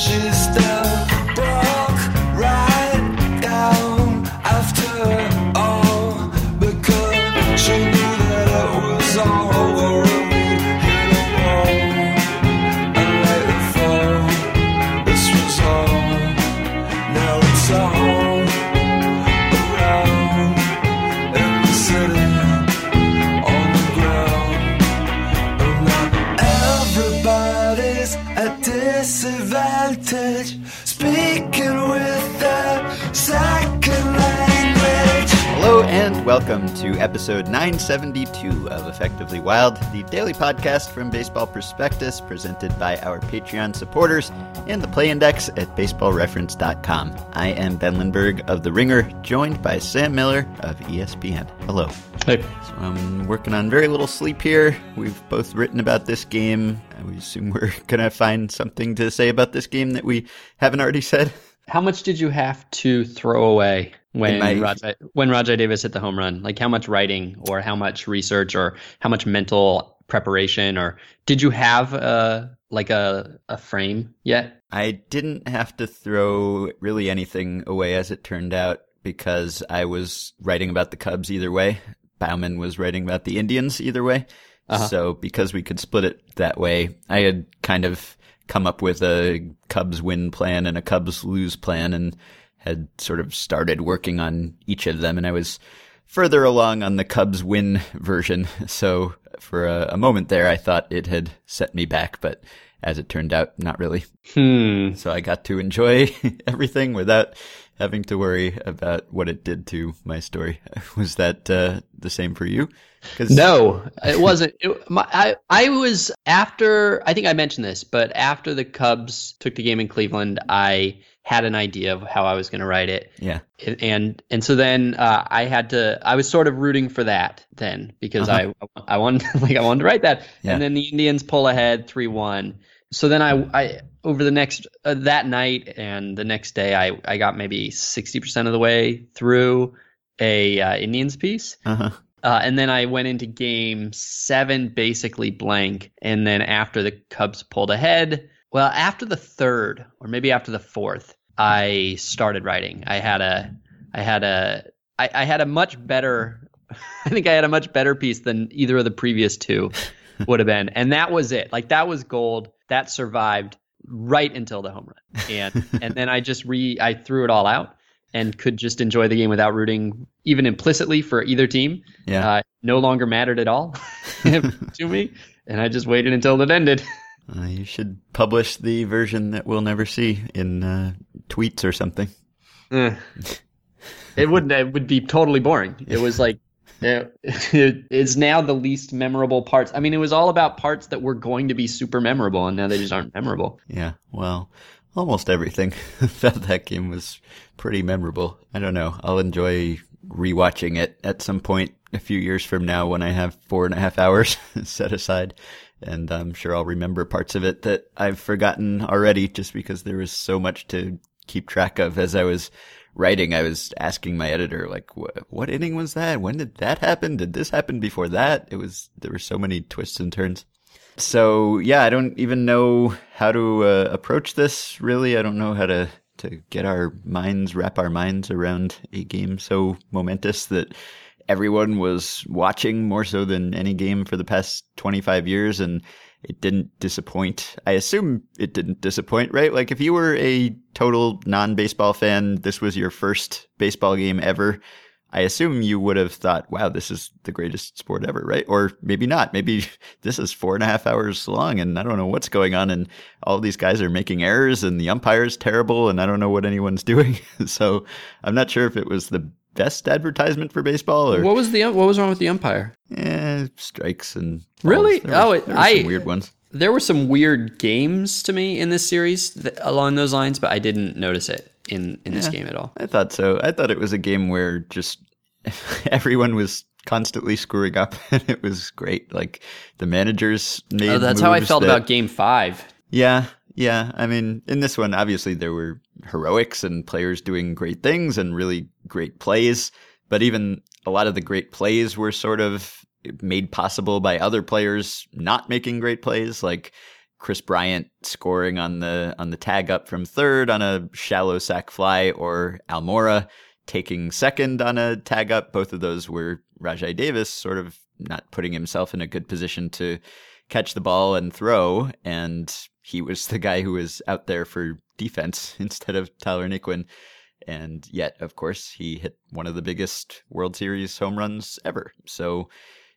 she episode 972 of Effectively Wild, the daily podcast from Baseball Prospectus presented by our Patreon supporters and the Play Index at baseballreference.com. I am Ben Lindbergh of The Ringer, joined by Sam Miller of ESPN. Hello. Hey. So I'm working on very little sleep here. We've both written about this game. We assume we're going to find something to say about this game that we haven't already said. How much did you have to throw away when Rajai, when Rajai Davis hit the home run? Like how much writing or how much research or how much mental preparation or did you have a like a a frame yet? I didn't have to throw really anything away as it turned out because I was writing about the Cubs either way. Bauman was writing about the Indians either way. Uh-huh. So because we could split it that way, I had kind of come up with a Cubs win plan and a Cubs lose plan and had sort of started working on each of them. And I was further along on the Cubs win version. So for a, a moment there, I thought it had set me back, but as it turned out, not really. Hmm. So I got to enjoy everything without having to worry about what it did to my story. Was that uh, the same for you? 'Cause- No, it wasn't. It, my, I I was after. I think I mentioned this, but after the Cubs took the game in Cleveland, I had an idea of how I was going to write it. Yeah. and and, so then uh, I had to. I was sort of rooting for that then because I I wanted like I wanted to write that, Yeah. and then the Indians pull ahead three one. So then I I over the next uh, that night and the next day I I got maybe sixty percent of the way through a uh, Indians piece. Uh-huh. Uh, and then I went into game seven basically blank. And then after the Cubs pulled ahead, well, after the third or maybe after the fourth, I started writing. I had a, I had a, I, I had a much better, I think I had a much better piece than either of the previous two would have been. And that was it. Like that was gold. That survived right until the home run. And, and then I just re, I threw it all out and could just enjoy the game without rooting even implicitly for either team Yeah. uh, no longer mattered at all to me. And I just waited until it ended. Uh, you should publish the version that we'll never see in uh, tweets or something. Eh. it wouldn't. It would be totally boring. It was like. It, it's now the least memorable parts. I mean, it was all about parts that were going to be super memorable, and now they just aren't memorable. Yeah. Well, almost everything about that game was pretty memorable. I don't know. I'll enjoy rewatching it at some point a few years from now when I have four and a half hours set aside. And I'm sure I'll remember parts of it that I've forgotten already just because there was so much to keep track of as I was writing. I was asking my editor, like, what, inning was that? When did that happen? Did this happen before that? It was, there were so many twists and turns. So yeah, I don't even know how to uh, approach this. Really, I don't know how to to get our minds wrap our minds around a game so momentous that everyone was watching more so than any game for the past 25 years and it didn't disappoint. I assume it didn't disappoint, right? Like if you were a total non-baseball fan, this was your first baseball game ever. I assume you would have thought, wow, this is the greatest sport ever, right? Or maybe not. Maybe this is four and a half hours long and I don't know what's going on. And all these guys are making errors and the umpire's terrible and I don't know what anyone's doing. so I'm not sure if it was the best advertisement for baseball or What was the what was wrong with the umpire? eh, strikes and Really? There Oh, were I- weird ones. There were some weird games to me in this series th- along those lines, but I didn't notice it in in this Yeah. game at all. I thought so. I thought it was a game where just everyone was constantly screwing up and it was great. Like the managers made Oh, that's how I felt that- about Game Five. Yeah, yeah. I mean, in this one, obviously there were heroics and players doing great things and really great plays. But even a lot of the great plays were sort of made possible by other players not making great plays. Like Kris Bryant scoring on the on the tag up from third on a shallow sac fly, or Almora taking second on a tag up. Both of those were Rajai Davis sort of not putting himself in a good position to catch the ball and throw, and he was the guy who was out there for defense instead of Tyler Naquin. And yet, of course, he hit one of the biggest World Series home runs ever. So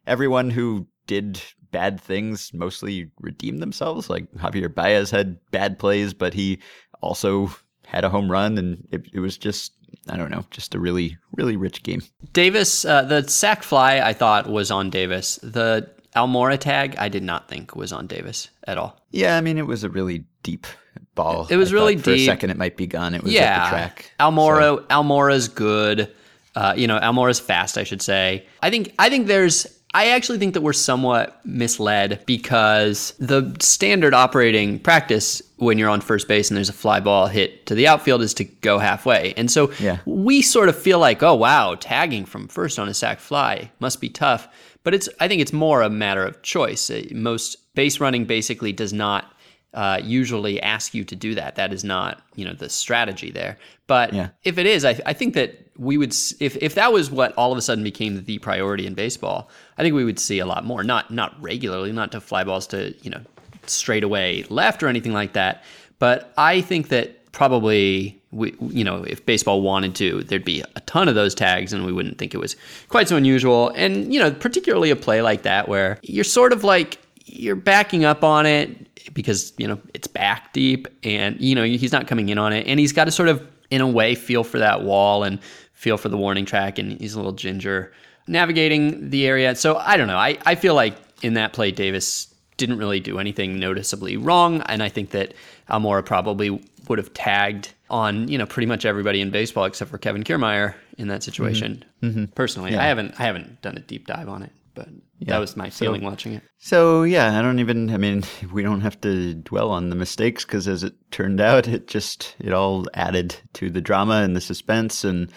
everyone who did bad things mostly redeemed themselves. Like Javier Baez had bad plays, but he also had a home run, and it, it was just I don't know, just a really really rich game. Davis, uh, the sac fly I thought was on Davis. The Almora tag I did not think was on Davis at all. Yeah, I mean it was a really deep ball. It was I really thought For deep. a second, it might be gone. It was yeah, at the track. Almora, Almora's good. Uh, you know, Almora's fast, I should say. I think, I think there's, I actually think that we're somewhat misled because the standard operating practice when you're on first base and there's a fly ball hit to the outfield is to go halfway. And so Yeah. we sort of feel like, oh wow, tagging from first on a sac fly must be tough. But it's, I think it's more a matter of choice. Most base running basically does not uh, usually ask you to do that. That is not, you know, the strategy there. But Yeah. if it is, I, I think that we would, if, if that was what all of a sudden became the priority in baseball, I think we would see a lot more. Not not regularly, not to fly balls to you know straight away left or anything like that. But I think that probably we, you know, if baseball wanted to, there'd be a ton of those tags, and we wouldn't think it was quite so unusual. And you know, particularly a play like that where you're sort of like you're backing up on it because you know it's back deep, and you know he's not coming in on it, and he's got to sort of in a way feel for that wall and feel for the warning track, and he's a little ginger navigating the area. So I don't know. I, I feel like in that play, Davis didn't really do anything noticeably wrong, and I think that Almora probably would have tagged on you know pretty much everybody in baseball except for Kevin Kiermaier in that mm-hmm. situation. Mm-hmm. Personally, I haven't I haven't done a deep dive on it, but that was my feeling watching it. So yeah, I don't even. I mean, we don't have to dwell on the mistakes because, as it turned out, it just it all added to the drama and the suspense, and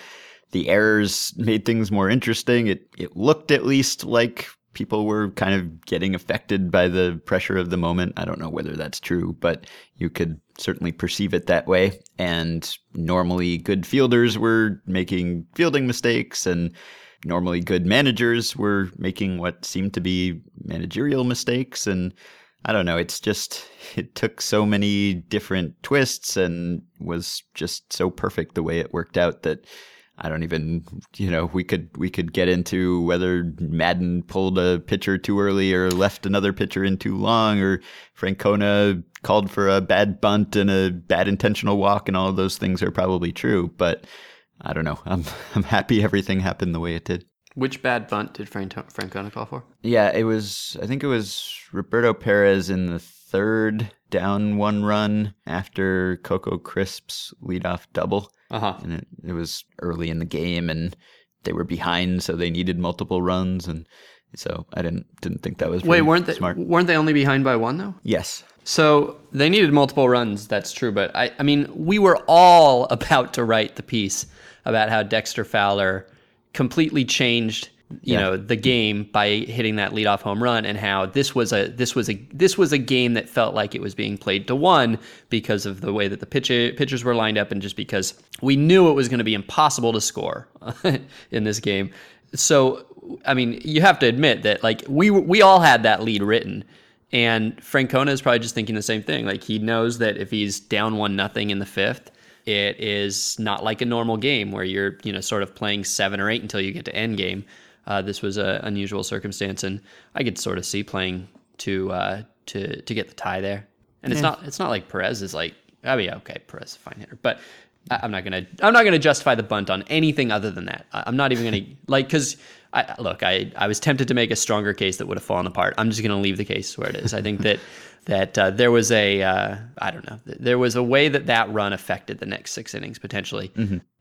the errors made things more interesting. It it looked at least like people were kind of getting affected by the pressure of the moment. I don't know whether that's true, but you could certainly perceive it that way. And normally, good fielders were making fielding mistakes and normally good managers were making what seemed to be managerial mistakes and I don't know, it's just it took so many different twists and was just so perfect the way it worked out that I don't even you know, we could we could get into whether Maddon pulled a pitcher too early or left another pitcher in too long or Francona called for a bad bunt and a bad intentional walk and all of those things are probably true, but I don't know. I'm I'm happy everything happened the way it did. Which bad bunt did Francona call for? Yeah, it was. I think it was Roberto Perez in the third down one run after Coco Crisp's leadoff double, Uh huh. and it, it was early in the game, and they were behind, so they needed multiple runs, and so I didn't didn't think that was Wait, weren't they smart. weren't they only behind by one though? Yes, So they needed multiple runs. That's true, but I, I mean, we were all about to write the piece about how Dexter Fowler completely changed, you Yeah. know, the game by hitting that leadoff home run, and how this was a this was a this was a game that felt like it was being played to one because of the way that the pitch, pitchers were lined up, and just because we knew it was going to be impossible to score in this game. So, I mean, you have to admit that like we we all had that lead written. And Francona is probably just thinking the same thing. Like he knows that if he's down one nothing in the fifth, it is not like a normal game where you're you know sort of playing seven or eight until you get to end game. Uh, this was an unusual circumstance, and I could sort of see playing to uh, to to get the tie there. And it's not it's not like Perez is like oh yeah okay Perez is a fine hitter, but I, I'm not gonna I'm not gonna justify the bunt on anything other than that. I, I'm not even gonna like because I look I I was tempted to make a stronger case that would have fallen apart. I'm just gonna leave the case where it is. I think that that uh, there was a uh, I don't know there was a way that that run affected the next six innings potentially.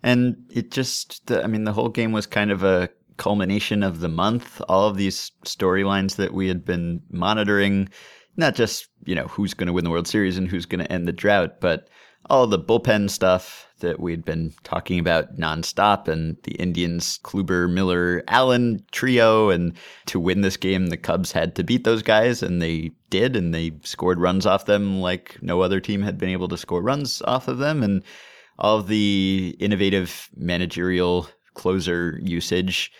and it just. The, I mean, the whole game was kind of a culmination of the month. All of these storylines that we had been monitoring, not just you know who's going to win the World Series and who's going to end the drought, but all the bullpen stuff that we'd been talking about nonstop and the Indians Kluber, Miller, Allen trio. And to win this game, the Cubs had to beat those guys, and they did, and they scored runs off them like no other team had been able to score runs off of them. And all of the innovative managerial closer usage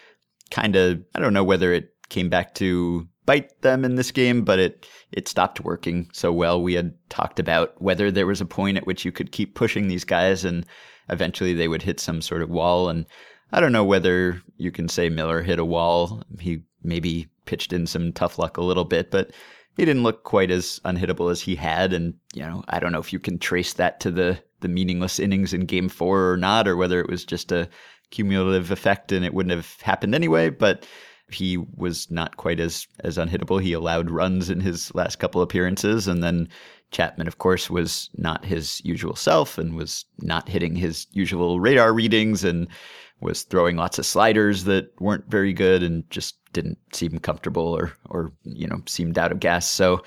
kind of, I don't know whether it came back to bite them in this game, but it it stopped working so well. We had talked about whether there was a point at which you could keep pushing these guys and eventually they would hit some sort of wall and I don't know whether you can say Miller hit a wall. He maybe pitched in some tough luck a little bit, but he didn't look quite as unhittable as he had and you know, I don't know if you can trace that to the the meaningless innings in game 4 or not or whether it was just a cumulative effect and it wouldn't have happened anyway, but he was not quite as as unhittable. He allowed runs in his last couple appearances, and then Chapman, of course, was not his usual self and was not hitting his usual radar readings and was throwing lots of sliders that weren't very good and just didn't seem comfortable or or you know seemed out of gas. So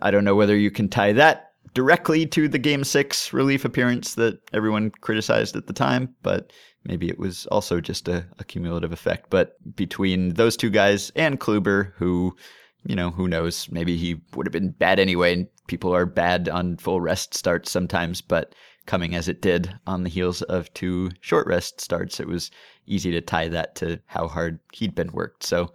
I don't know whether you can tie that directly to the game six relief appearance that everyone criticized at the time, but maybe it was also just a, a, cumulative effect. But between those two guys and Kluber, who, you know, who knows, maybe he would have been bad anyway. And people are bad on full rest starts sometimes, but coming as it did on the heels of two short rest starts, it was easy to tie that to how hard he'd been worked. So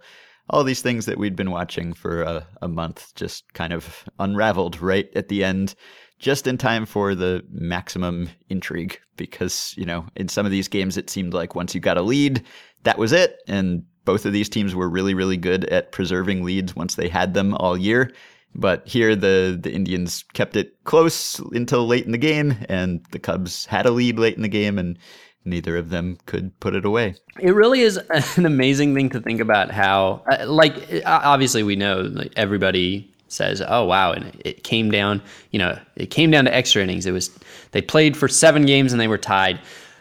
all these things that we'd been watching for a, a month just kind of unraveled right at the end just in time for the maximum intrigue because, you know, in some of these games, it seemed like once you got a lead, that was it. And both of these teams were really, really good at preserving leads once they had them all year. But here, the, the Indians kept it close until late in the game, and the Cubs had a lead late in the game, and neither of them could put it away. It really is an amazing thing to think about how, uh, like, obviously, we know like, everybody says, "Oh wow!" And it came down, you know, it came down to extra innings. It was they played for seven games and they were tied,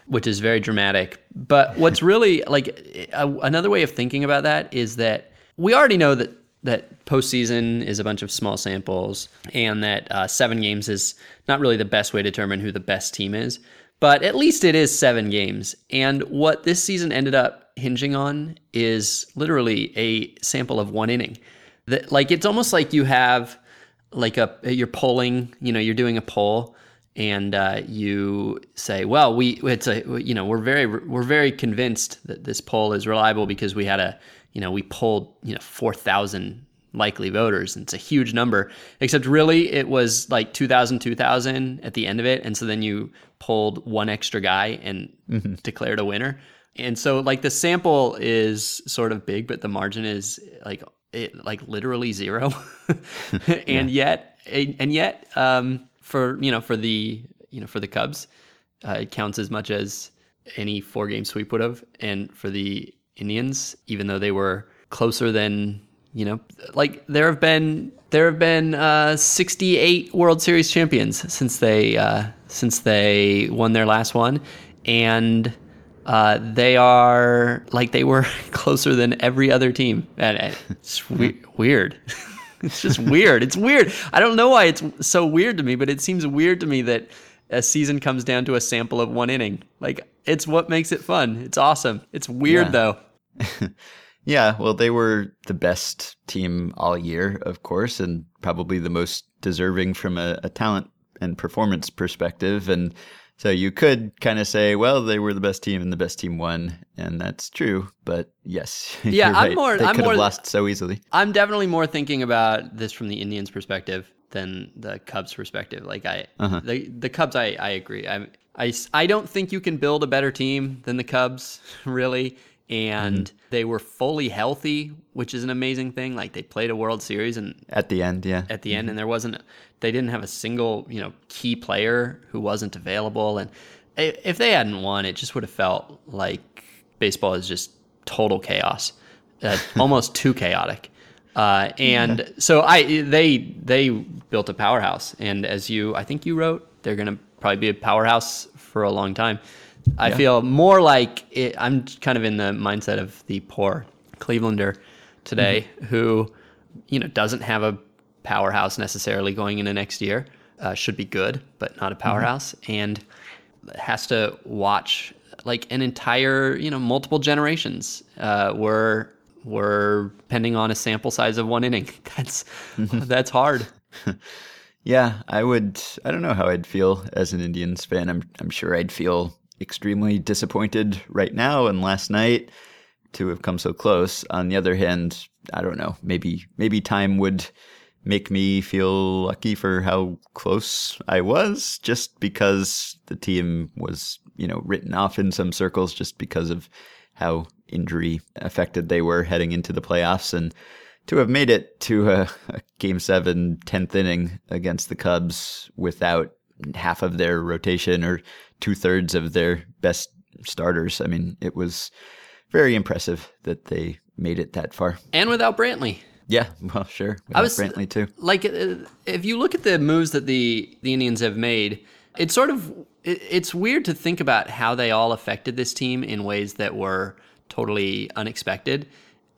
which is very dramatic. But what's really like a, another way of thinking about that is that we already know that that postseason is a bunch of small samples, and that uh, seven games is not really the best way to determine who the best team is. But at least it is seven games, and what this season ended up hinging on is literally a sample of one inning. Like it's almost like you have like a you're polling you know you're doing a poll and uh, you say well we it's a you know we're very we're very convinced that this poll is reliable because we had a you know we polled you know 4000 likely voters and it's a huge number except really it was like 2000 2000 at the end of it and so then you pulled one extra guy and mm-hmm. declared a winner and so like the sample is sort of big but the margin is like it like literally zero, and yeah. yet and yet um, for you know for the you know for the Cubs, uh, it counts as much as any four game sweep would have, and for the Indians, even though they were closer than you know, like there have been there have been uh, 68 World Series champions since they uh, since they won their last one, and uh, they are like they were closer than every other team, and it's we- weird. it's just weird. It's weird. I don't know why it's so weird to me, but it seems weird to me that a season comes down to a sample of one inning. Like it's what makes it fun. It's awesome. It's weird yeah. though. Yeah, well, they were the best team all year, of course, and probably the most deserving from a, a talent and performance perspective. And so you could kind of say, well, they were the best team and the best team won, and that's true. But yes, yeah, I'm right. more. They I'm could more, have lost so easily. I'm definitely more thinking about this from the Indians' perspective than the Cubs' perspective. Like I, uh-huh. the the Cubs, I I agree. I I I don't think you can build a better team than the Cubs, really and mm-hmm. they were fully healthy, which is an amazing thing. Like they played a World Series and at the end, yeah, at the end, mm-hmm. and there wasn't they didn't have a single you know key player who wasn't available, and if they hadn't won, it just would have felt like baseball is just total chaos, uh, almost too chaotic. Uh, and yeah. so I they they built a powerhouse, and as you I think you wrote, they're gonna probably be a powerhouse for a long time. I yeah. feel more like it, I'm kind of in the mindset of the poor Clevelander today, mm-hmm. who you know doesn't have a powerhouse necessarily going into next year. uh, should be good, but not a powerhouse, and has to watch like an entire, you know, multiple generations uh, were were pending on a sample size of one inning. That's that's hard. Yeah, I would. I don't know how I'd feel as an Indians fan. I'm. I'm sure I'd feel extremely disappointed right now and last night to have come so close. On the other hand, I don't know. Maybe maybe time would make me feel lucky for how close I was, just because the team was, you know, written off in some circles, just because of how injury affected they were heading into the playoffs and to have made it to a, a game seven, 10th inning against the Cubs without half of their rotation or two thirds of their best starters. I mean, it was very impressive that they made it that far. And without Brantley. Yeah, well, sure. I was Brantley too. Like, uh, if you look at the moves that the the Indians have made, it's sort of it's weird to think about how they all affected this team in ways that were totally unexpected.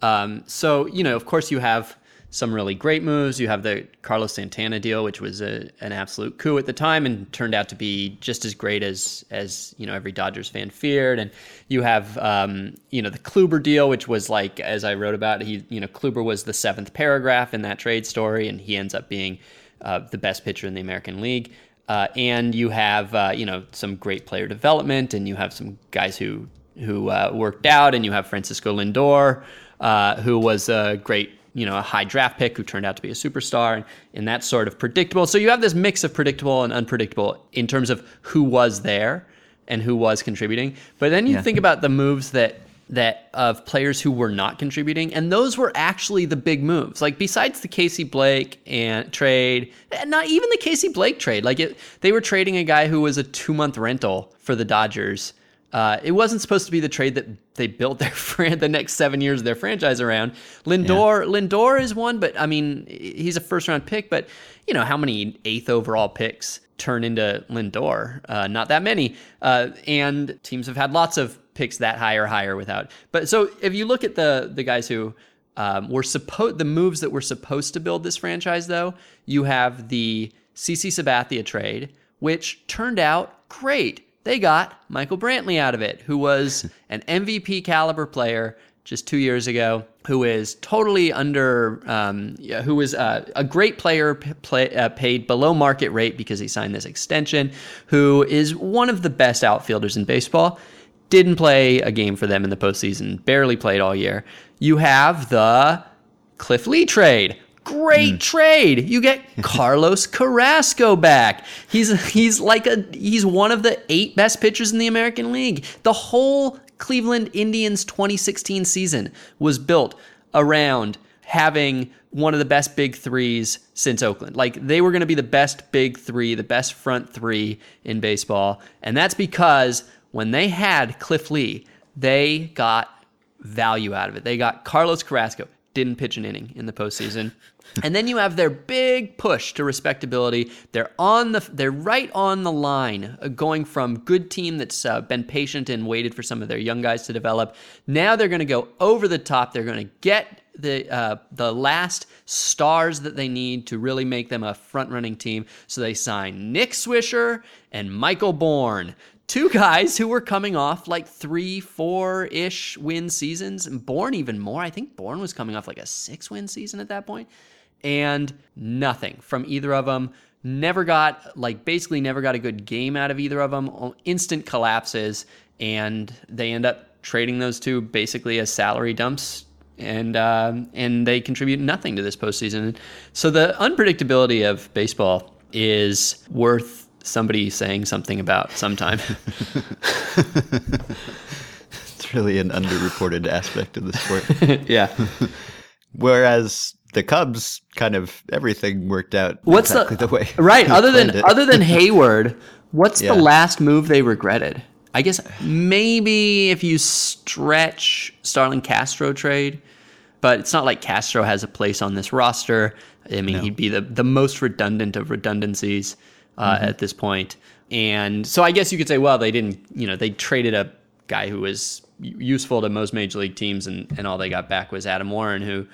Um, so you know, of course, you have some really great moves. You have the Carlos Santana deal, which was a, an absolute coup at the time and turned out to be just as great as as you know every Dodgers fan feared. And you have um, you know the Kluber deal, which was like as I wrote about, he you know Kluber was the seventh paragraph in that trade story, and he ends up being uh, the best pitcher in the American League. Uh, and you have uh, you know some great player development, and you have some guys who who uh, worked out, and you have Francisco Lindor, uh, who was a great you know a high draft pick who turned out to be a superstar, and, and that's sort of predictable. So you have this mix of predictable and unpredictable in terms of who was there and who was contributing. But then you Yeah. think about the moves that that of players who were not contributing, and those were actually the big moves. Like besides the Casey Blake and trade, and not even the Casey Blake trade. Like it, they were trading a guy who was a two month rental for the Dodgers. Uh, it wasn't supposed to be the trade that they built their fran- the next seven years of their franchise around. Lindor, Lindor is one, but I mean he's a first round pick. But you know how many eighth overall picks turn into Lindor? Uh, not that many. Uh, and teams have had lots of picks that high or higher without. But so if you look at the the guys who um, were supposed the moves that were supposed to build this franchise, though, you have the CC Sabathia trade, which turned out great. They got Michael Brantley out of it, who was an MVP caliber player just two years ago, who is totally under, um, yeah, who was uh, a great player p- play, uh, paid below market rate because he signed this extension, who is one of the best outfielders in baseball. Didn't play a game for them in the postseason, barely played all year. You have the Cliff Lee trade. Great hmm. trade. You get Carlos Carrasco back. He's he's like a he's one of the eight best pitchers in the American League. The whole Cleveland Indians 2016 season was built around having one of the best big threes since Oakland. Like they were going to be the best big three, the best front three in baseball. And that's because when they had Cliff Lee, they got value out of it. They got Carlos Carrasco, didn't pitch an inning in the postseason. and then you have their big push to respectability. They're on the they're right on the line uh, going from good team that's uh, been patient and waited for some of their young guys to develop. Now they're going to go over the top. They're going to get the uh, the last stars that they need to really make them a front running team. So they sign Nick Swisher and Michael Bourn, two guys who were coming off like three, four ish win seasons, and Bourn even more. I think Bourn was coming off like a six win season at that point, and nothing from either of them. Never got like basically never got a good game out of either of them. Instant collapses, and they end up trading those two basically as salary dumps and um, and they contribute nothing to this postseason. So the unpredictability of baseball is worth somebody saying something about sometime. It's really an underreported aspect of the sport. yeah. Whereas the Cubs, kind of everything worked out What's exactly the, the, way right? Other than it. other than Heyward, what's Yeah. the last move they regretted? I guess maybe if you stretch Starlin Castro trade, but it's not like Castro has a place on this roster. I mean, he'd be the the most redundant of redundancies uh, Mm-hmm. at this point. And so I guess you could say, well, they didn't, you know, they traded a guy who was useful to most major league teams, and, and all they got back was Adam Warren, who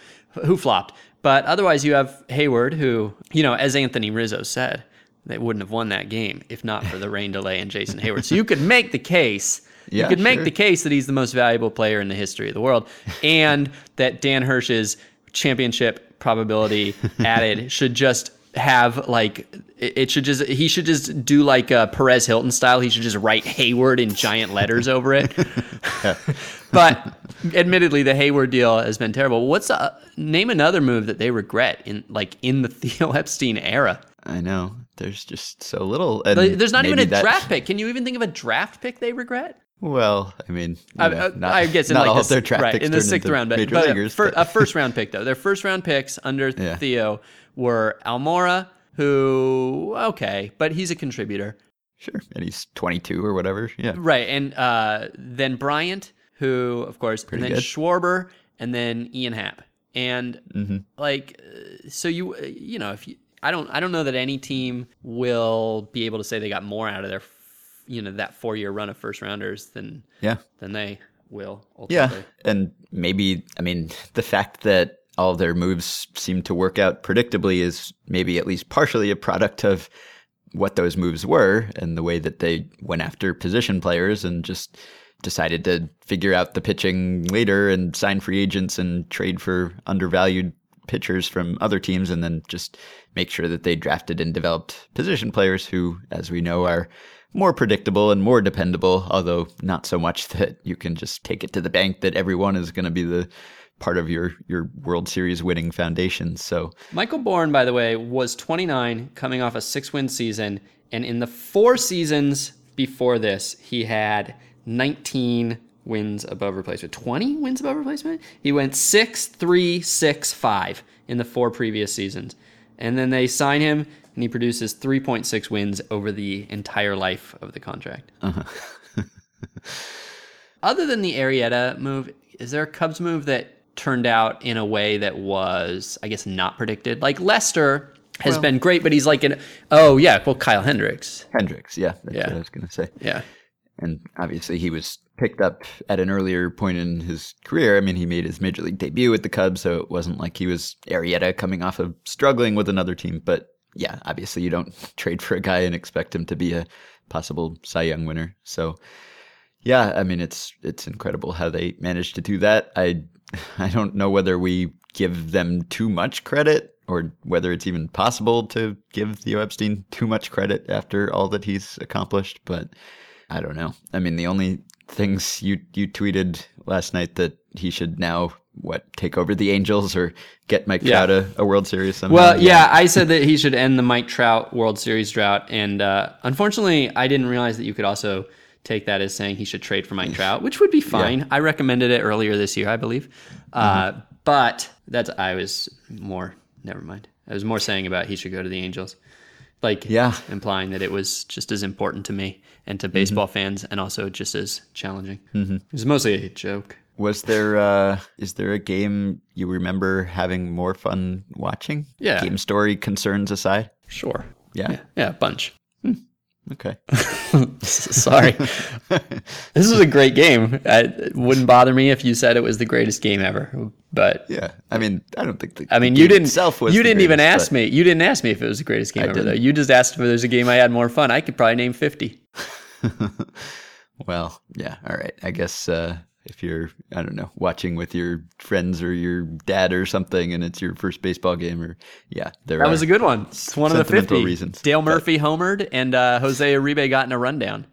who flopped. But otherwise, you have Heyward, who, you know, as Anthony Rizzo said, they wouldn't have won that game if not for the rain delay and Jason Heyward. So you could make the case. Yeah, you could make sure. the case that he's the most valuable player in the history of the world, and that Dan Hirsch's championship probability added should just have like it should just he should just do like uh, Perez Hilton style. He should just write Heyward in giant letters over it. but admittedly, the Heyward deal has been terrible. What's uh, name another move that they regret in like in the Theo Epstein era? I know. There's just so little. There's not even a that- draft pick. Can you even think of a draft pick they regret? Well, I mean, I, know, I- not, I guess in not like all the, their draft right, picks in the sixth round, but, but leaguers. but- a first round pick though. Their first round picks under Yeah. Theo were Almora, who okay, but he's a contributor, sure, and he's 22 or whatever. Yeah, right? And uh, then Bryant, who of course, Pretty and then good. Schwarber, and then Ian Happ, and hmm like uh, so you uh, you know if you I don't I don't know that any team will be able to say they got more out of their you know that four year run of first rounders than yeah, than they will yeah, and maybe I mean the fact that all their moves seem to work out predictably is maybe at least partially a product of what those moves were and the way that they went after position players and just decided to figure out the pitching later and sign free agents and trade for undervalued pitchers from other teams and then just make sure that they drafted and developed position players who, as we know, are more predictable and more dependable, although not so much that you can just take it to the bank that everyone is going to be the part of your, your World Series winning foundation. So, Michael Bourn, by the way, was 29, coming off a six win season. And in the four seasons before this, he had 19 wins above replacement. 20 wins above replacement? He went 6 3 6 5 in the four previous seasons. And then they sign him, and he produces 3.6 wins over the entire life of the contract. Uh-huh. Other than the Arrieta move, is there a Cubs move that turned out in a way that was, I guess, not predicted? Like Lester has Well- been great, but he's like an oh yeah, well Kyle Hendricks, Hendricks, yeah, that's Yeah. what I was going to say. yeah, and obviously he was picked up at an earlier point in his career. I mean, he made his major league debut with the Cubs, so it wasn't like he was Arrieta coming off of struggling with another team. But yeah, obviously you don't trade for a guy and expect him to be a possible Cy Young winner. So yeah, I mean it's it's incredible how they managed to do that. I I don't know whether we give them too much credit or whether it's even possible to give Theo Epstein too much credit after all that he's accomplished, but I don't know. I mean, the only things you you tweeted last night that he should now what take over the Angels or get Mike Yeah. Trout a, a World Series somehow. Well, yeah, I said that he should end the Mike Trout World Series drought, and uh, unfortunately, I didn't realize that you could also take that as saying he should trade for Mike Trout, which would be fine. I recommended it earlier this year, I believe, uh, but that's I was more. Never mind. I was more saying about he should go to the Angels, like Yeah. implying that it was just as important to me and to baseball fans, and also just as challenging. Mm-hmm. It was mostly a joke. Was there uh is there a game you remember having more fun watching? Yeah. Game story concerns aside? Sure. Yeah. Yeah, yeah a bunch. Okay. Sorry. this was a great game. It wouldn't bother me if you said it was the greatest game ever. But Yeah. I mean, I don't think the I mean, you didn't. itself was you didn't even ask me. You didn't ask me if it was the greatest game I ever. Didn't. you just asked if there's a game I had more fun. I could probably name fifty. Well, yeah, all right. I guess uh, if you're, I don't know, watching with your friends or your dad or something, and it's your first baseball game, or yeah, there That was a good one. It's one of the fifty reasons, Dale but- Murphy homered, and uh, Jose Uribe got in a rundown.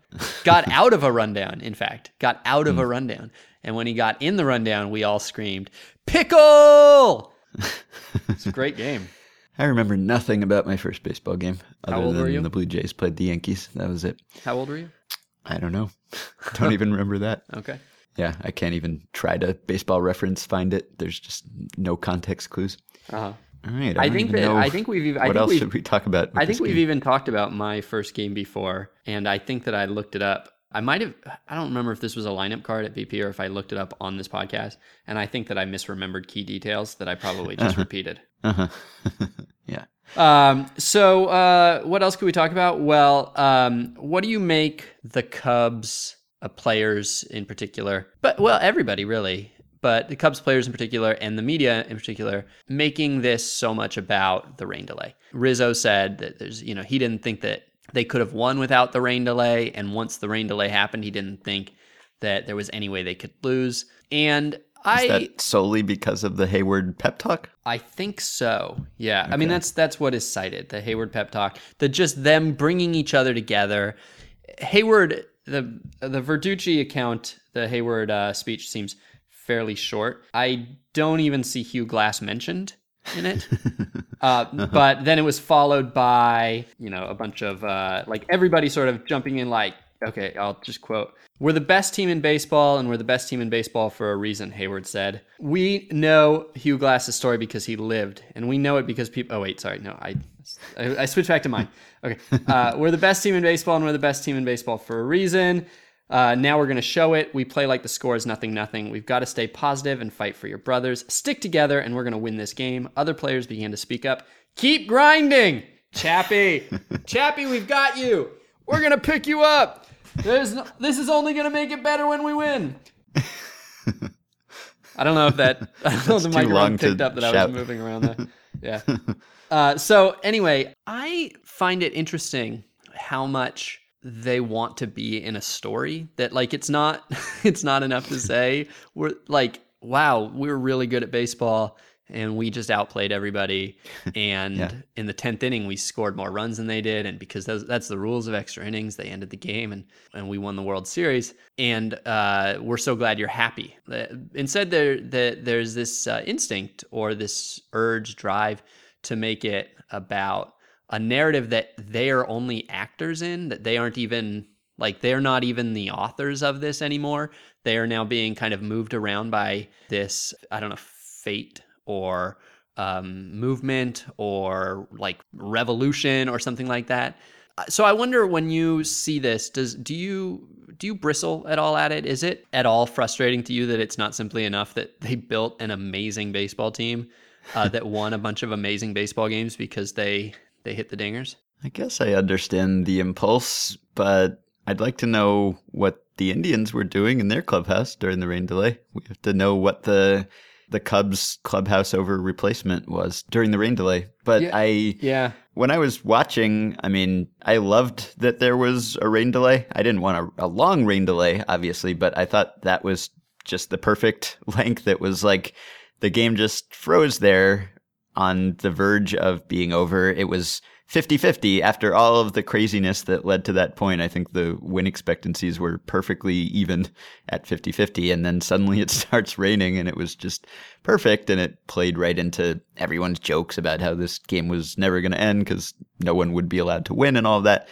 Got out of a rundown. In fact, got out Hmm. of a rundown. And when he got in the rundown, we all screamed, "Pickle!" it's a great game. I remember nothing about my first baseball game How other than you? the Blue Jays played the Yankees. That was it. How old were you? I don't know. don't even remember that. Okay. Yeah, I can't even try to baseball reference find it. There's just no context clues. Uh-huh. All right. I don't think that I think we've. I what else should we talk about? I think we've game? even talked about my first game before, and I think that I looked it up. I might have. I don't remember if this was a lineup card at BP or if I looked it up on this podcast, and I think that I misremembered key details that I probably just repeated. Uh-huh. yeah. Um, so, uh, what else could we talk about? Well, um, what do you make the Cubs uh, players in particular? But well, everybody really. but the Cubs players in particular and the media in particular making this so much about the rain delay. Rizzo said that there's, you know, he didn't think that they could have won without the rain delay. And once the rain delay happened, he didn't think that there was any way they could lose. And I Is that solely because of the Heyward pep talk? I think so. Yeah. I mean that's that's what is cited, the Heyward pep talk. The just them bringing each other together. Heyward the the Verducci account, the Heyward uh, speech seems fairly short. I don't even see Hugh Glass mentioned in it. uh, but then it was followed by, you know, a bunch of uh, like everybody sort of jumping in like, okay, I'll just quote. We're the best team in baseball, and we're the best team in baseball for a reason, Heyward said. We know Hugh Glass's story because he lived, and we know it because people. Oh, wait, sorry. No, I, I, I switched back to mine. Okay. Uh, we're the best team in baseball, and we're the best team in baseball for a reason. Uh, now we're going to show it. We play like the score is nothing, nothing. We've got to stay positive and fight for your brothers. Stick together, and we're going to win this game. Other players began to speak up. Keep grinding, Chappie. Chappie, we've got you. We're going to pick you up. There's no, this is only going to make it better when we win. I don't know if that I don't know if the microphone to picked up that I was moving around there. Yeah. Uh, so anyway, I find it interesting how much they want to be in a story that like it's not it's not enough to say. We're like wow we're really good at baseball and we just outplayed everybody. And Yeah. in the 10th inning we scored more runs than they did. And because those, that's the rules of extra innings they ended the game and, and we won the world series. And uh, we're so glad you're happy. Uh, instead there, there there's this uh, instinct or this urge drive to make it about a narrative that they are only actors in that they aren't even like they're not even the authors of this anymore. They are now being kind of moved around by this i don't know fate or um, movement or like revolution or something like that. Uh, so i wonder when you see this does do you do you bristle at all at it? Is it at all frustrating to you that it's not simply enough that they built an amazing baseball team uh, that won a bunch of amazing baseball games because they they hit the dingers I guess I understand the impulse, but I'd like to know what the Indians were doing in their clubhouse during the rain delay. We have to know what the the Cubs clubhouse over replacement was during the rain delay. But Yeah. I yeah when I was watching, I mean, I loved that there was a rain delay. I didn't want a, a long rain delay, obviously, but I thought that was just the perfect length. It was like the game just froze there on the verge of being over. It was 50 50 after all of the craziness that led to that point. I think the win expectancies were perfectly even at 50 50. And then suddenly it starts raining and it was just perfect. And it played right into everyone's jokes about how this game was never going to end because no one would be allowed to win and all of that.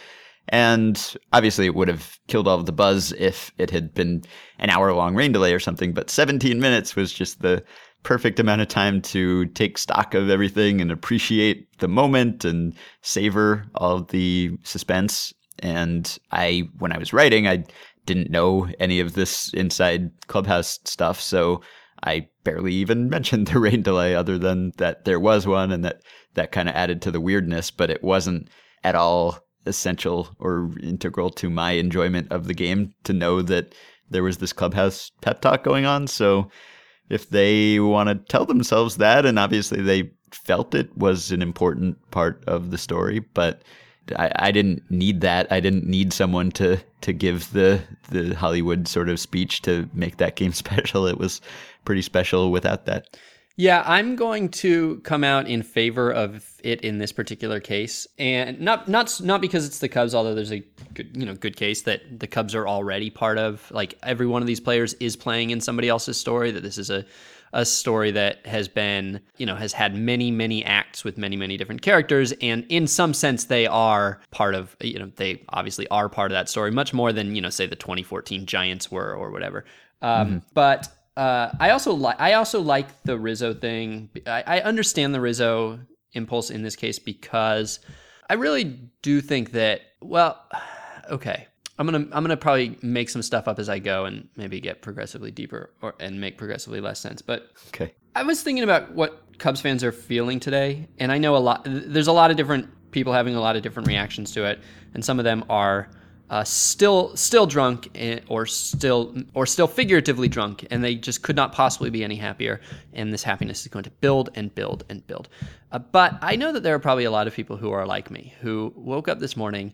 And obviously, it would have killed all of the buzz if it had been an hour long rain delay or something. But 17 minutes was just the perfect amount of time to take stock of everything and appreciate the moment and savor all the suspense. And I, when I was writing, I didn't know any of this inside clubhouse stuff. So I barely even mentioned the rain delay other than that there was one and that that kind of added to the weirdness, but it wasn't at all essential or integral to my enjoyment of the game to know that there was this clubhouse pep talk going on. So if they want to tell themselves that, and obviously they felt it was an important part of the story, but I, I didn't need that. I didn't need someone to to give the the Hollywood sort of speech to make that game special. It was pretty special without that. Yeah, I'm going to come out in favor of it in this particular case, and not not not because it's the Cubs, although there's a good you know good case that the Cubs are already part of. Like every one of these players is playing in somebody else's story. That this is a a story that has been you know has had many many acts with many many different characters, and in some sense they are part of you know they obviously are part of that story much more than you know say the 2014 Giants were or whatever. Um, But uh, I also like I also like the Rizzo thing. I, I understand the Rizzo impulse in this case because I really do think that well, okay. I'm gonna I'm gonna probably make some stuff up as I go and maybe get progressively deeper or and make progressively less sense. But Okay. I was thinking about what Cubs fans are feeling today, and I know a lot. There's a lot of different people having a lot of different reactions to it, and some of them are uh, still still drunk eh, or still or still figuratively drunk, and they just could not possibly be any happier. And this happiness is going to build and build and build. Uh, but I know that there are probably a lot of people who are like me who woke up this morning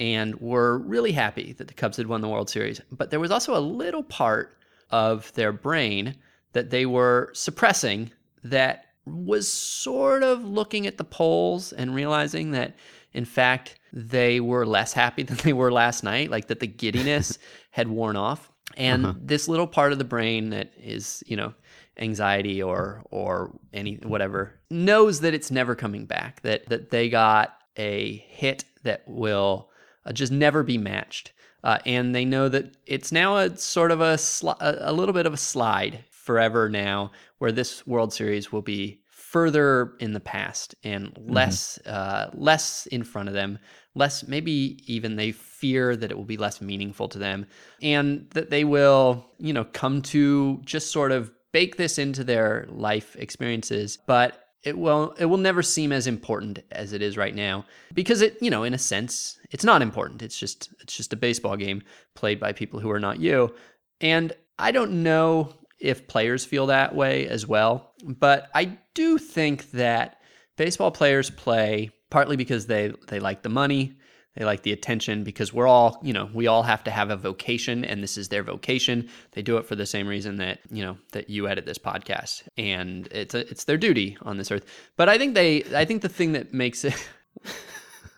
and were really happy that the Cubs had won the World Series. But there was also a little part of their brain that they were suppressing that was sort of looking at the polls and realizing that in fact they were less happy than they were last night like that the giddiness had worn off. And this little part of the brain that is you know anxiety or or any whatever knows that it's never coming back that that they got a hit that will uh, just never be matched. Uh, and they know that it's now a sort of a sli- a a little bit of a slide forever now where this world series will be further in the past and less uh, less in front of them less maybe even they fear that it will be less meaningful to them and that they will you know come to just sort of bake this into their life experiences but it will it will never seem as important as it is right now because it you know in a sense it's not important. It's just it's just a baseball game played by people who are not you. And i don't know if players feel that way as well but i do think that baseball players play partly because they they like the money they like the attention because we're all you know we all have to have a vocation and this is their vocation. They do it for the same reason that you know that you edit this podcast and it's a, it's their duty on this earth. But i think they i think the thing that makes it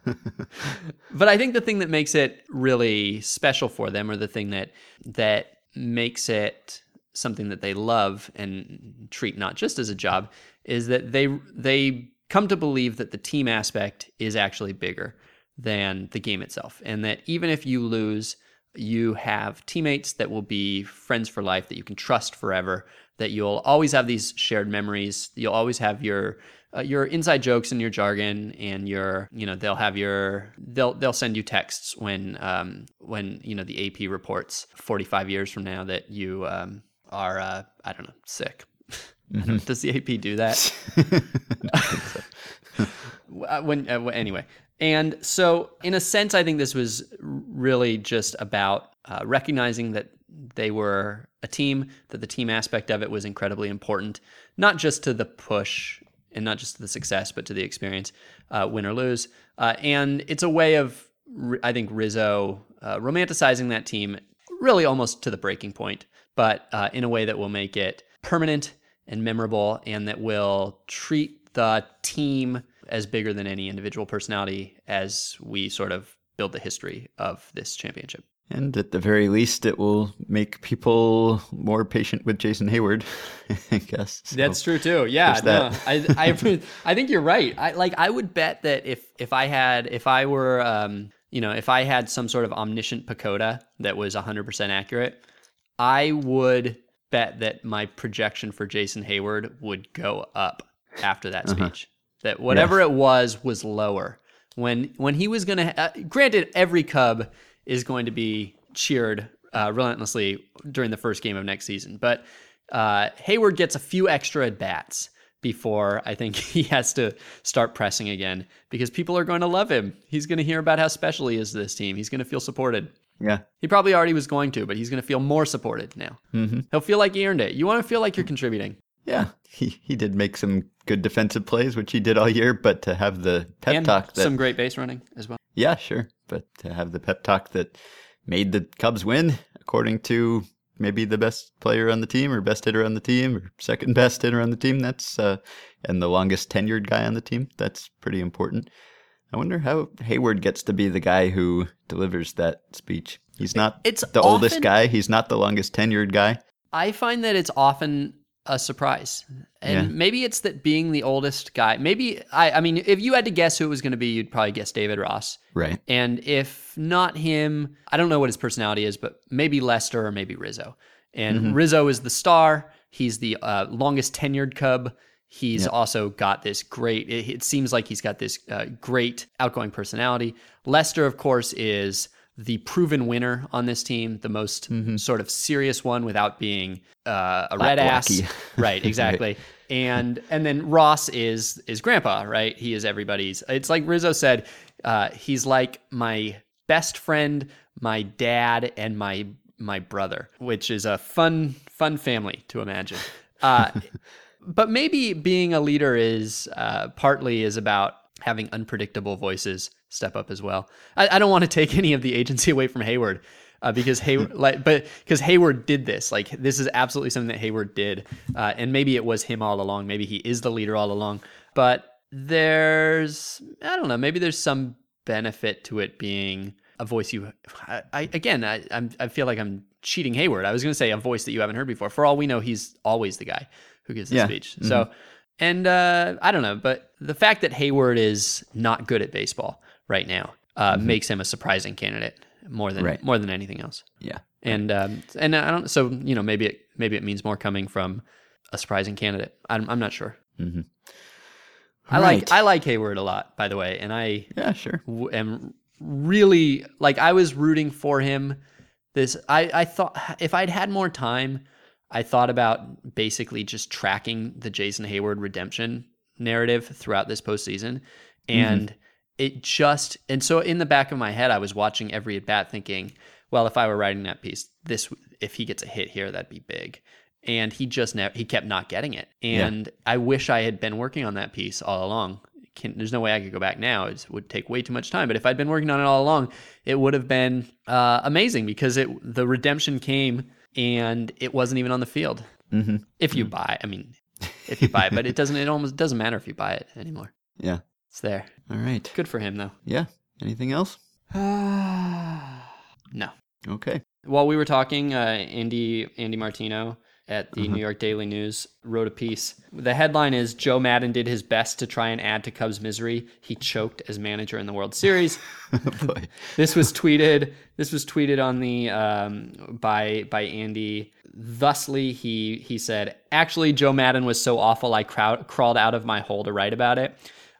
but i think the thing that makes it really special for them or the thing that that makes it something that they love and treat not just as a job is that they they come to believe that the team aspect is actually bigger than the game itself and that even if you lose you have teammates that will be friends for life that you can trust forever that you'll always have these shared memories you'll always have your uh, your inside jokes and your jargon and your you know they'll have your they'll they'll send you texts when um when you know the AP reports 45 years from now that you um are uh I don't know sick. Don't does the AP do that? Uh, when uh, anyway. And so in a sense i think this was really just about uh, recognizing that they were a team that the team aspect of it was incredibly important not just to the push and not just to the success but to the experience uh, win or lose. Uh, and it's a way of I think rizzo uh, romanticizing that team really almost to the breaking point but uh, in a way that will make it permanent and memorable and that will treat the team as bigger than any individual personality as we sort of build the history of this championship. And at the very least, it will make people more patient with Jason Heyward, I guess. So, That's true too. Yeah, no, that. I, I, I think you're right. I like. I would bet that if if I had, if I were, um, you know, if I had some sort of omniscient PECOTA that was 100% accurate, I would bet that my projection for Jason Heyward would go up after that Uh-huh. speech. That whatever it was was lower when when he was going to. Uh, granted, every Cub is going to be cheered uh, relentlessly during the first game of next season, but uh, Heyward gets a few extra at bats before I think he has to start pressing again because people are going to love him. He's going to hear about how special he is to this team. He's going to feel supported. Yeah. He probably already was going to, but he's going to feel more supported now. Mm-hmm. He'll feel like he earned it. You want to feel like you're contributing. Yeah. He, he did make some good defensive plays, which he did all year, but to have the pep and talk that. some great base running as well. Yeah, sure. But to have the pep talk that made the Cubs win, according to maybe the best player on the team or best hitter on the team or second best hitter on the team, that's uh, and the longest tenured guy on the team, that's pretty important. I wonder how Heyward gets to be the guy who delivers that speech. He's not It's the oldest guy. He's not the longest tenured guy. I find that it's often a surprise. And Yeah. maybe it's that being the oldest guy, maybe, I, I mean, if you had to guess who it was going to be, you'd probably guess David Ross. Right. And if not him, I don't know what his personality is, but maybe Lester or maybe Rizzo. And Rizzo is the star. He's the uh, longest tenured Cub. He's also got this great, it, it seems like he's got this uh, great outgoing personality. Lester, of course, is the proven winner on this team, the most sort of serious one without being uh, a red ass. Right, exactly. And and then Ross is is grandpa, right? He is everybody's. It's like Rizzo said, uh, he's like my best friend, my dad, and my my brother, which is a fun fun family to imagine. Uh, but maybe being a leader is uh, partly is about having unpredictable voices step up as well. I, I don't want to take any of the agency away from Heyward. Uh, because Heyward, like, but because Heyward did this, like, this is absolutely something that Heyward did, uh, and maybe it was him all along. Maybe he is the leader all along. But there's, I don't know, maybe there's some benefit to it being a voice you, I, I again, I, I'm, I feel like I'm cheating Heyward. I was going to say a voice that you haven't heard before. For all we know, he's always the guy who gives the Yeah. speech. So, and uh, I don't know, but the fact that Heyward is not good at baseball right now uh, makes him a surprising candidate more than Right. more than anything else. Yeah. And um, and I don't. So you know, maybe it maybe it means more coming from a surprising candidate. I'm I'm not sure. I like I like Heyward a lot, by the way, and I Yeah, sure. w- am really like I was rooting for him. This I I thought if I'd had more time, I thought about basically just tracking the Jason Heyward redemption narrative throughout this postseason, and it just and so in the back of my head, I was watching every at bat, thinking, well, if I were writing that piece, this if he gets a hit here, that'd be big. And he just never he kept not getting it, and I wish I had been working on that piece all along. Can, there's no way I could go back now. It would take way too much time. But if I'd been working on it all along, it would have been uh, amazing because it the redemption came and it wasn't even on the field. hmm If you buy, I mean, if you buy it, but it doesn't. It almost doesn't matter if you buy it anymore. Yeah. It's there. All right. Good for him though. Yeah. Anything else? no. Okay. While we were talking, uh, Andy Andy Martino at the New York Daily News wrote a piece. The headline is Joe Maddon did his best to try and add to Cubs' misery. He choked as manager in the World Series. This was tweeted. This was tweeted on the um, by by Andy. Thusly, he he said, "Actually, Joe Maddon was so awful, I crowd, crawled out of my hole to write about it."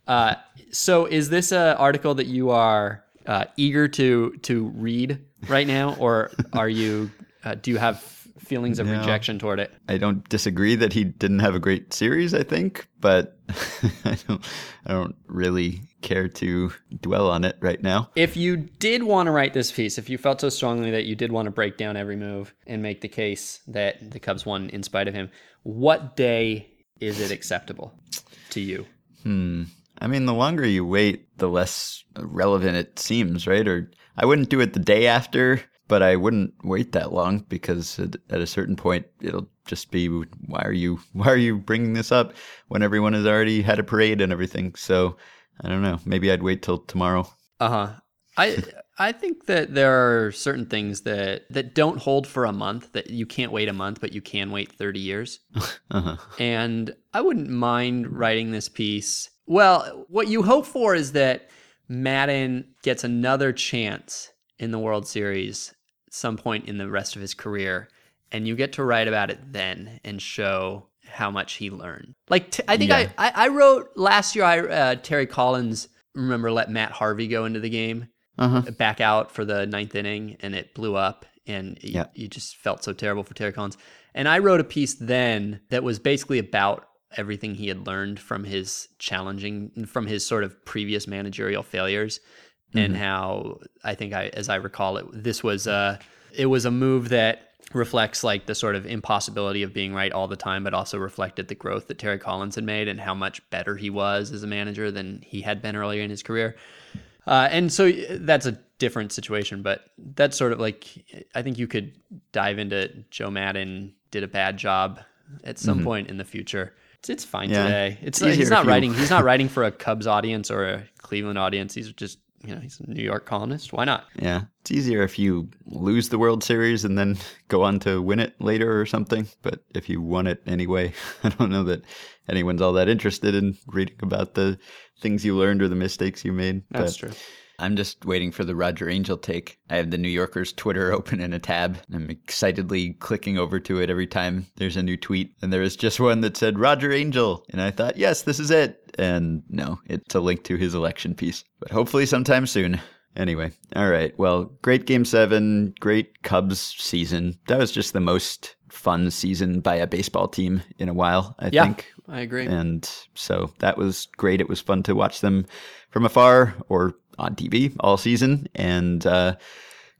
Uh, so, is this an article that you are uh, eager to to read right now, or are you uh, do you have feelings of No. rejection toward it? I don't disagree that he didn't have a great series, I think, but I don't I don't really care to dwell on it right now. If you did want to write this piece, if you felt so strongly that you did want to break down every move and make the case that the Cubs won in spite of him, what day is it acceptable to you? Hmm. I mean, the longer you wait, the less relevant it seems, right? Or I wouldn't do it the day after, but I wouldn't wait that long because at, at a certain point it'll just be why are you why are you bringing this up when everyone has already had a parade and everything? So I don't know. Maybe I'd wait till tomorrow. Uh huh. I I think that there are certain things that that don't hold for a month that you can't wait a month, but you can wait thirty years. Uh-huh. And I wouldn't mind writing this piece. Well, what you hope for is that Maddon gets another chance in the World Series some point in the rest of his career, and you get to write about it then and show how much he learned. Like t- I think Yeah. I, I I wrote last year. I uh, Terry Collins remember let Matt Harvey go into the game Uh-huh. back out for the ninth inning and it blew up and you, Yeah. you just felt so terrible for Terry Collins. And I wrote a piece then that was basically about everything he had learned from his challenging from his sort of previous managerial failures and how I think I as I recall it this was uh it was a move that reflects like the sort of impossibility of being right all the time but also reflected the growth that Terry Collins had made and how much better he was as a manager than he had been earlier in his career. Uh, and so that's a different situation, but that's sort of like I think you could dive into Joe Maddon did a bad job at some point in the future. It's, it's fine Yeah. today. It's, It's he's not writing. He's not writing for a Cubs audience or a Cleveland audience. He's just you know he's a New York columnist. Why not? Yeah. It's easier if you lose the World Series and then go on to win it later or something. But if you won it anyway, I don't know that anyone's all that interested in reading about the things you learned or the mistakes you made. That's But true. I'm just waiting for the Roger Angell take. I have the New Yorker's Twitter open in a tab. I'm excitedly clicking over to it every time there's a new tweet. And there was just one that said Roger Angell. And I thought, yes, this is it. And no, it's a link to his election piece. But hopefully sometime soon. Anyway, all right. Well, great game seven, great Cubs season. That was just the most fun season by a baseball team in a while, I Yeah, think. I agree. And so that was great. It was fun to watch them from afar or on TV all season. And uh,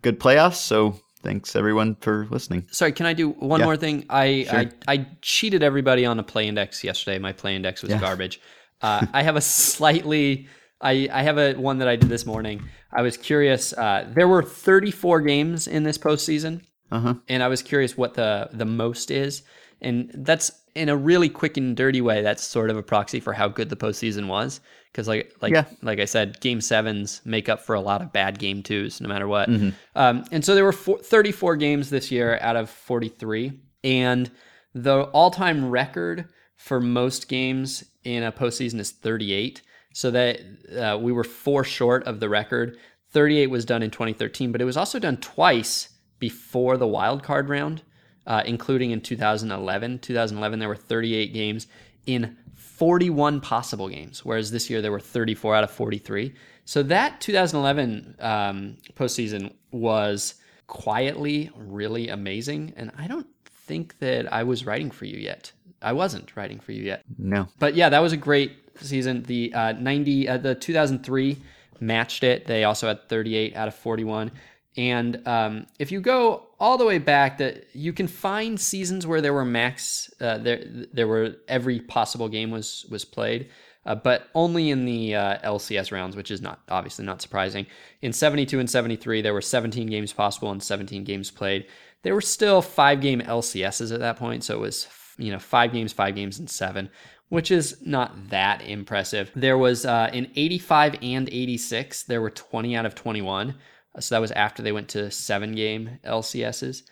good playoffs. So thanks everyone for listening. Sorry, can I do one Yeah. more thing? I, Sure. I I cheated everybody on a play index yesterday. My play index was Yeah. garbage. Uh, I have a slightly. I, I have a one that I did this morning. I was curious. Uh, there were 34 games in this postseason, Uh huh. and I was curious what the the most is, and that's in a really quick and dirty way. That's sort of a proxy for how good the postseason was, because like like Yeah. like I said, game sevens make up for a lot of bad game twos, no matter what. Um, and so there were four, 34 games this year out of 43, and the all-time record for most games in a postseason is 38. So that uh, we were four short of the record. 38 was done in 2013, but it was also done twice before the wild card round, uh, including in 2011. 2011 there were 38 games in 41 possible games, whereas this year there were 34 out of 43. So that 2011 um, postseason was quietly really amazing, and I don't think that I was writing for you yet. I wasn't writing for you yet. No. But yeah, that was a great season. The uh, 90, uh, the 2003 matched it. They also had 38 out of 41. And um, if you go all the way back, that you can find seasons where there were max, uh, there there were every possible game was was played, uh, but only in the uh, LCS rounds, which is not obviously not surprising. In 72 and 73, there were 17 games possible and 17 games played. There were still five game LCSs at that point, so it was you know five games, five games, and seven which is not that impressive. There was uh, in 85 and 86, there were 20 out of 21. Uh, So that was after they went to seven game LCSs.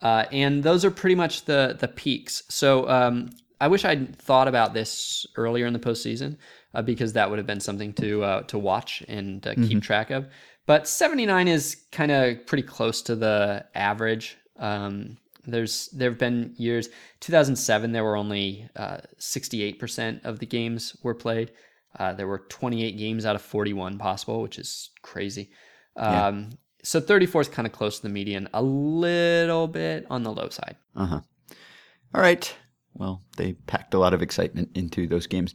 Uh, and those are pretty much the the peaks. So um, I wish I'd thought about this earlier in the postseason uh, because that would have been something to uh, to watch and uh, keep track of. But 79 is kind of pretty close to the average. Um, there's there have been years 2007 there were only uh, 68% of the games were played uh, there were 28 games out of 41 possible which is crazy um, so 34 is kind of close to the median a little bit on the low side Uh huh. All right. Well, they packed a lot of excitement into those games.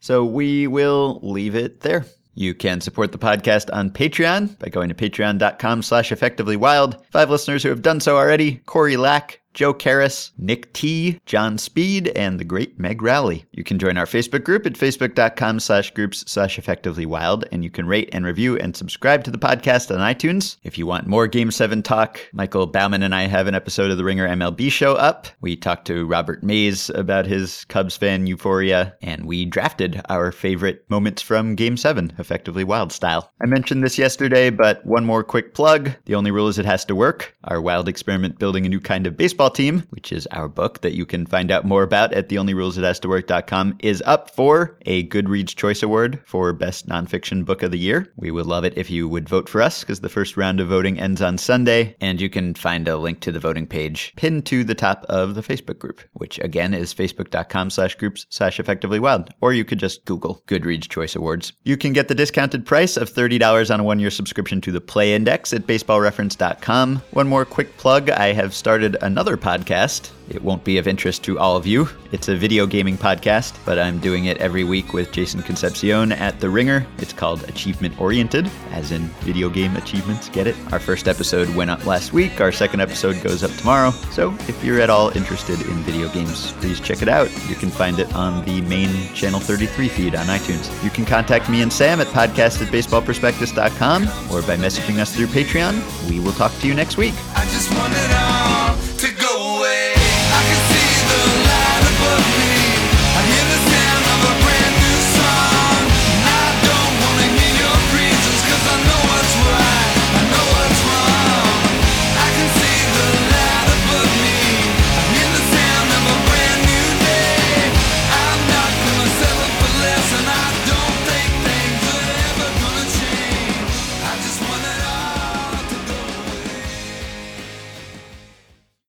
So we will leave it there. You can support the podcast on Patreon by going to patreon.com slash effectively wild. Five listeners who have done so already Corey Lack, Joe Karras, Nick T, John Speed, and the great Meg Rowley. You can join our Facebook group at facebook.com slash groups slash effectively wild, and you can rate and review and subscribe to the podcast on iTunes. If you want more Game 7 talk, Michael Bauman and I have an episode of the Ringer MLB show up. We talked to Robert Mays about his Cubs fan euphoria, and we drafted our favorite moments from Game 7, effectively wild style. I mentioned this yesterday, but one more quick plug. The only rule is it has to work. Our wild experiment building a new kind of baseball team, which is our book that you can find out more about at theonlyruleisithastowork.com, is up for a Goodreads Choice Award for Best Nonfiction Book of the Year. We would love it if you would vote for us because the first round of voting ends on Sunday, and you can find a link to the voting page pinned to the top of the Facebook group, which again is facebook.com slash groups slash effectively wild, or you could just Google Goodreads Choice Awards. You can get the discounted price of $30 on a one-year subscription to the Play Index at baseballreference.com. One more quick plug, I have started another podcast. It won't be of interest to all of you. It's a video gaming podcast, but I'm doing it every week with Jason Concepcion at The Ringer. It's called Achievement Oriented, as in video game achievements. Get it? Our first episode went up last week. Our second episode goes up tomorrow. So if you're at all interested in video games, please check it out. You can find it on the main Channel 33 feed on iTunes. You can contact me and Sam at podcast at baseballprospectus.com or by messaging us through Patreon. We will talk to you next week. I just want it all to go away.